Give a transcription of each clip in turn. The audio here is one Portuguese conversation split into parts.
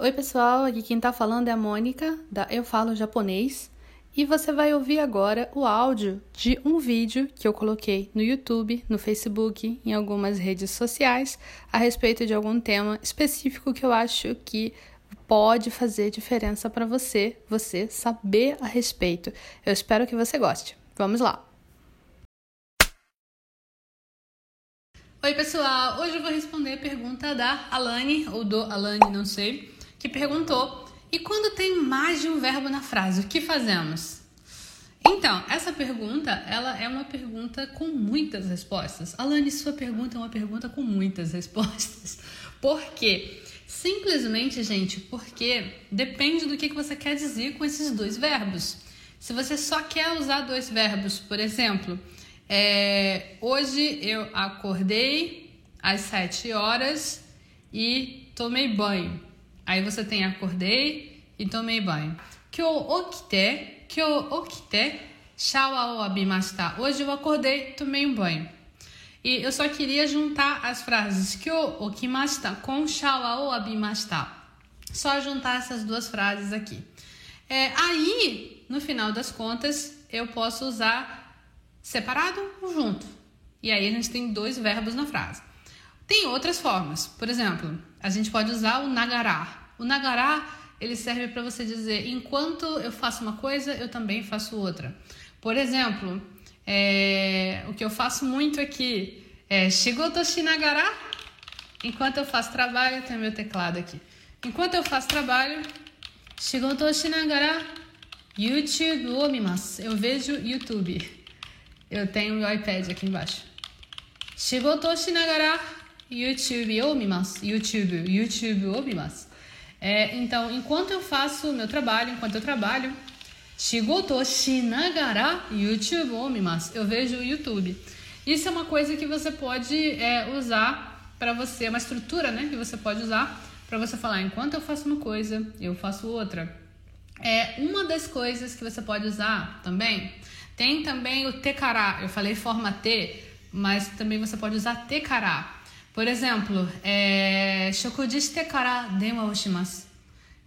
Oi, pessoal, aqui quem tá falando é a Mônica, da Eu Falo Japonês, e você vai ouvir agora o áudio de um vídeo que eu coloquei no YouTube, no Facebook, em algumas redes sociais, a respeito de algum tema específico que eu acho que pode fazer diferença para você, você saber a respeito. Eu espero que você goste. Vamos lá! Oi, pessoal! Hoje eu vou responder a pergunta da Alane, ou do Alane, não sei, que perguntou: e quando tem mais de um verbo na frase, o que fazemos? Então, essa pergunta, ela é uma pergunta com muitas respostas. Alane, sua pergunta é uma pergunta com muitas respostas. Por quê? Simplesmente, gente, porque depende do que você quer dizer com esses dois verbos. Se você só quer usar dois verbos, por exemplo, é, hoje eu acordei às 7 horas e tomei banho. Aí você tem acordei e tomei banho. Kyo okite, kyo okite, shawa o abimashita. Hoje eu acordei, tomei um banho. E eu só queria juntar as frases kyo okimashita com shawa o abimashita. Só juntar essas duas frases aqui. É, aí, no final das contas, eu posso usar separado ou junto. E aí a gente tem dois verbos na frase. Tem outras formas. Por exemplo, a gente pode usar o nagará. O nagará, ele serve para você dizer, enquanto eu faço uma coisa, eu também faço outra. Por exemplo, é, o que eu faço muito aqui é shigoto shinagara. Enquanto eu faço trabalho, tem meu teclado aqui. Enquanto eu faço trabalho, shigoto shinagara YouTube o. Eu vejo YouTube. Eu tenho meu iPad aqui embaixo. Shigoto shinagara YouTube ou mimasu. YouTube, YouTube ou mimasu. É, então, enquanto eu faço meu trabalho, enquanto eu trabalho, shigoto shinagara YouTube ou mimasu. Eu vejo o YouTube. Isso é uma coisa que você pode é, usar para você, é uma estrutura, né, que você pode usar para você falar enquanto eu faço uma coisa, eu faço outra. É uma das coisas que você pode usar também tem também o tecará. Eu falei forma T, mas também você pode usar tecará. Por exemplo, é, shokujishi tekara denwa oshimasu.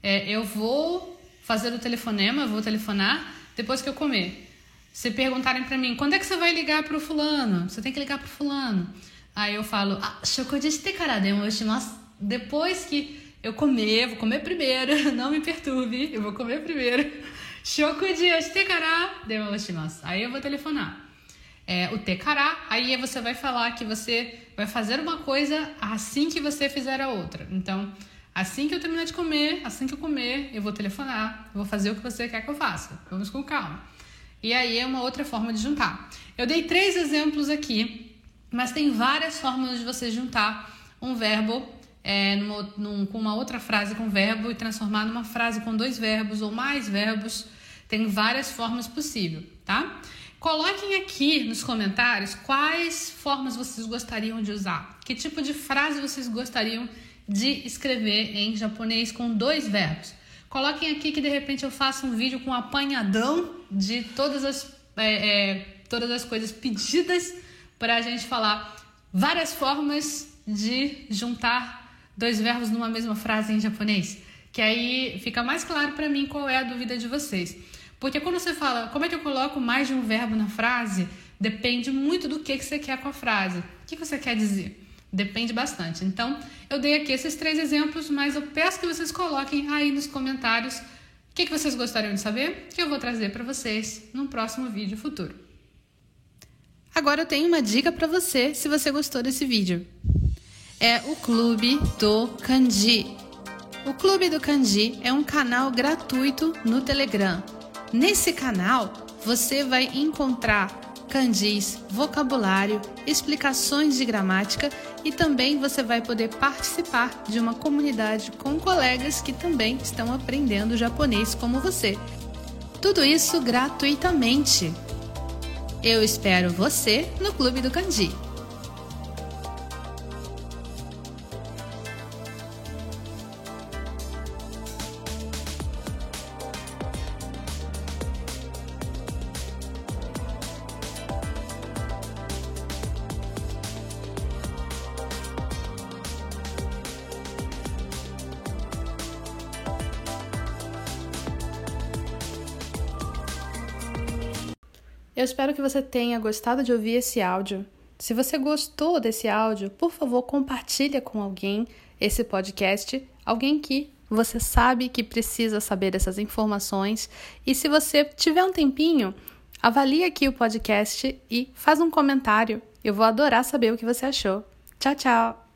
É, eu vou fazer o telefonema, eu vou telefonar depois que eu comer. Se perguntarem para mim, quando é que você vai ligar pro fulano? Você tem que ligar pro fulano. Aí eu falo, ah, shokujishi tekara denwa oshimasu. Depois que eu comer, vou comer primeiro, não me perturbe, eu vou comer primeiro. Shokuji oshite demoshimasu. Aí eu vou telefonar. É, o tekara, aí você vai falar que você vai fazer uma coisa assim que você fizer a outra. Então, assim que eu terminar de comer, assim que eu comer, eu vou telefonar, vou fazer o que você quer que eu faça. Vamos com calma. E aí é uma outra forma de juntar. Eu dei três exemplos aqui, mas tem várias formas de você juntar um verbo é, numa, num, com uma outra frase com verbo e transformar numa frase com dois verbos ou mais verbos. Tem várias formas possíveis, tá? Coloquem aqui nos comentários quais formas vocês gostariam de usar. Que tipo de frase vocês gostariam de escrever em japonês com dois verbos. Coloquem aqui que de repente eu faço um vídeo com um apanhadão de todas as, é, é, todas as coisas pedidas para a gente falar várias formas de juntar dois verbos numa mesma frase em japonês, que aí fica mais claro para mim qual é a dúvida de vocês. Porque quando você fala, como é que eu coloco mais de um verbo na frase, depende muito do que, que você quer com a frase. O que, que você quer dizer? Depende bastante. Então, eu dei aqui esses três exemplos, mas eu peço que vocês coloquem aí nos comentários o que, que vocês gostariam de saber, que eu vou trazer para vocês num próximo vídeo futuro. Agora eu tenho uma dica para você se você gostou desse vídeo é o Clube do Kanji. O Clube do Kanji é um canal gratuito no Telegram. Nesse canal, você vai encontrar kanjis, vocabulário, explicações de gramática e também você vai poder participar de uma comunidade com colegas que também estão aprendendo japonês como você. Tudo isso gratuitamente. Eu espero você no Clube do Kanji. Eu espero que você tenha gostado de ouvir esse áudio. Se você gostou desse áudio, por favor, compartilha com alguém esse podcast, alguém que você sabe que precisa saber dessas informações. E se você tiver um tempinho, avalie aqui o podcast e faz um comentário. Eu vou adorar saber o que você achou. Tchau, tchau!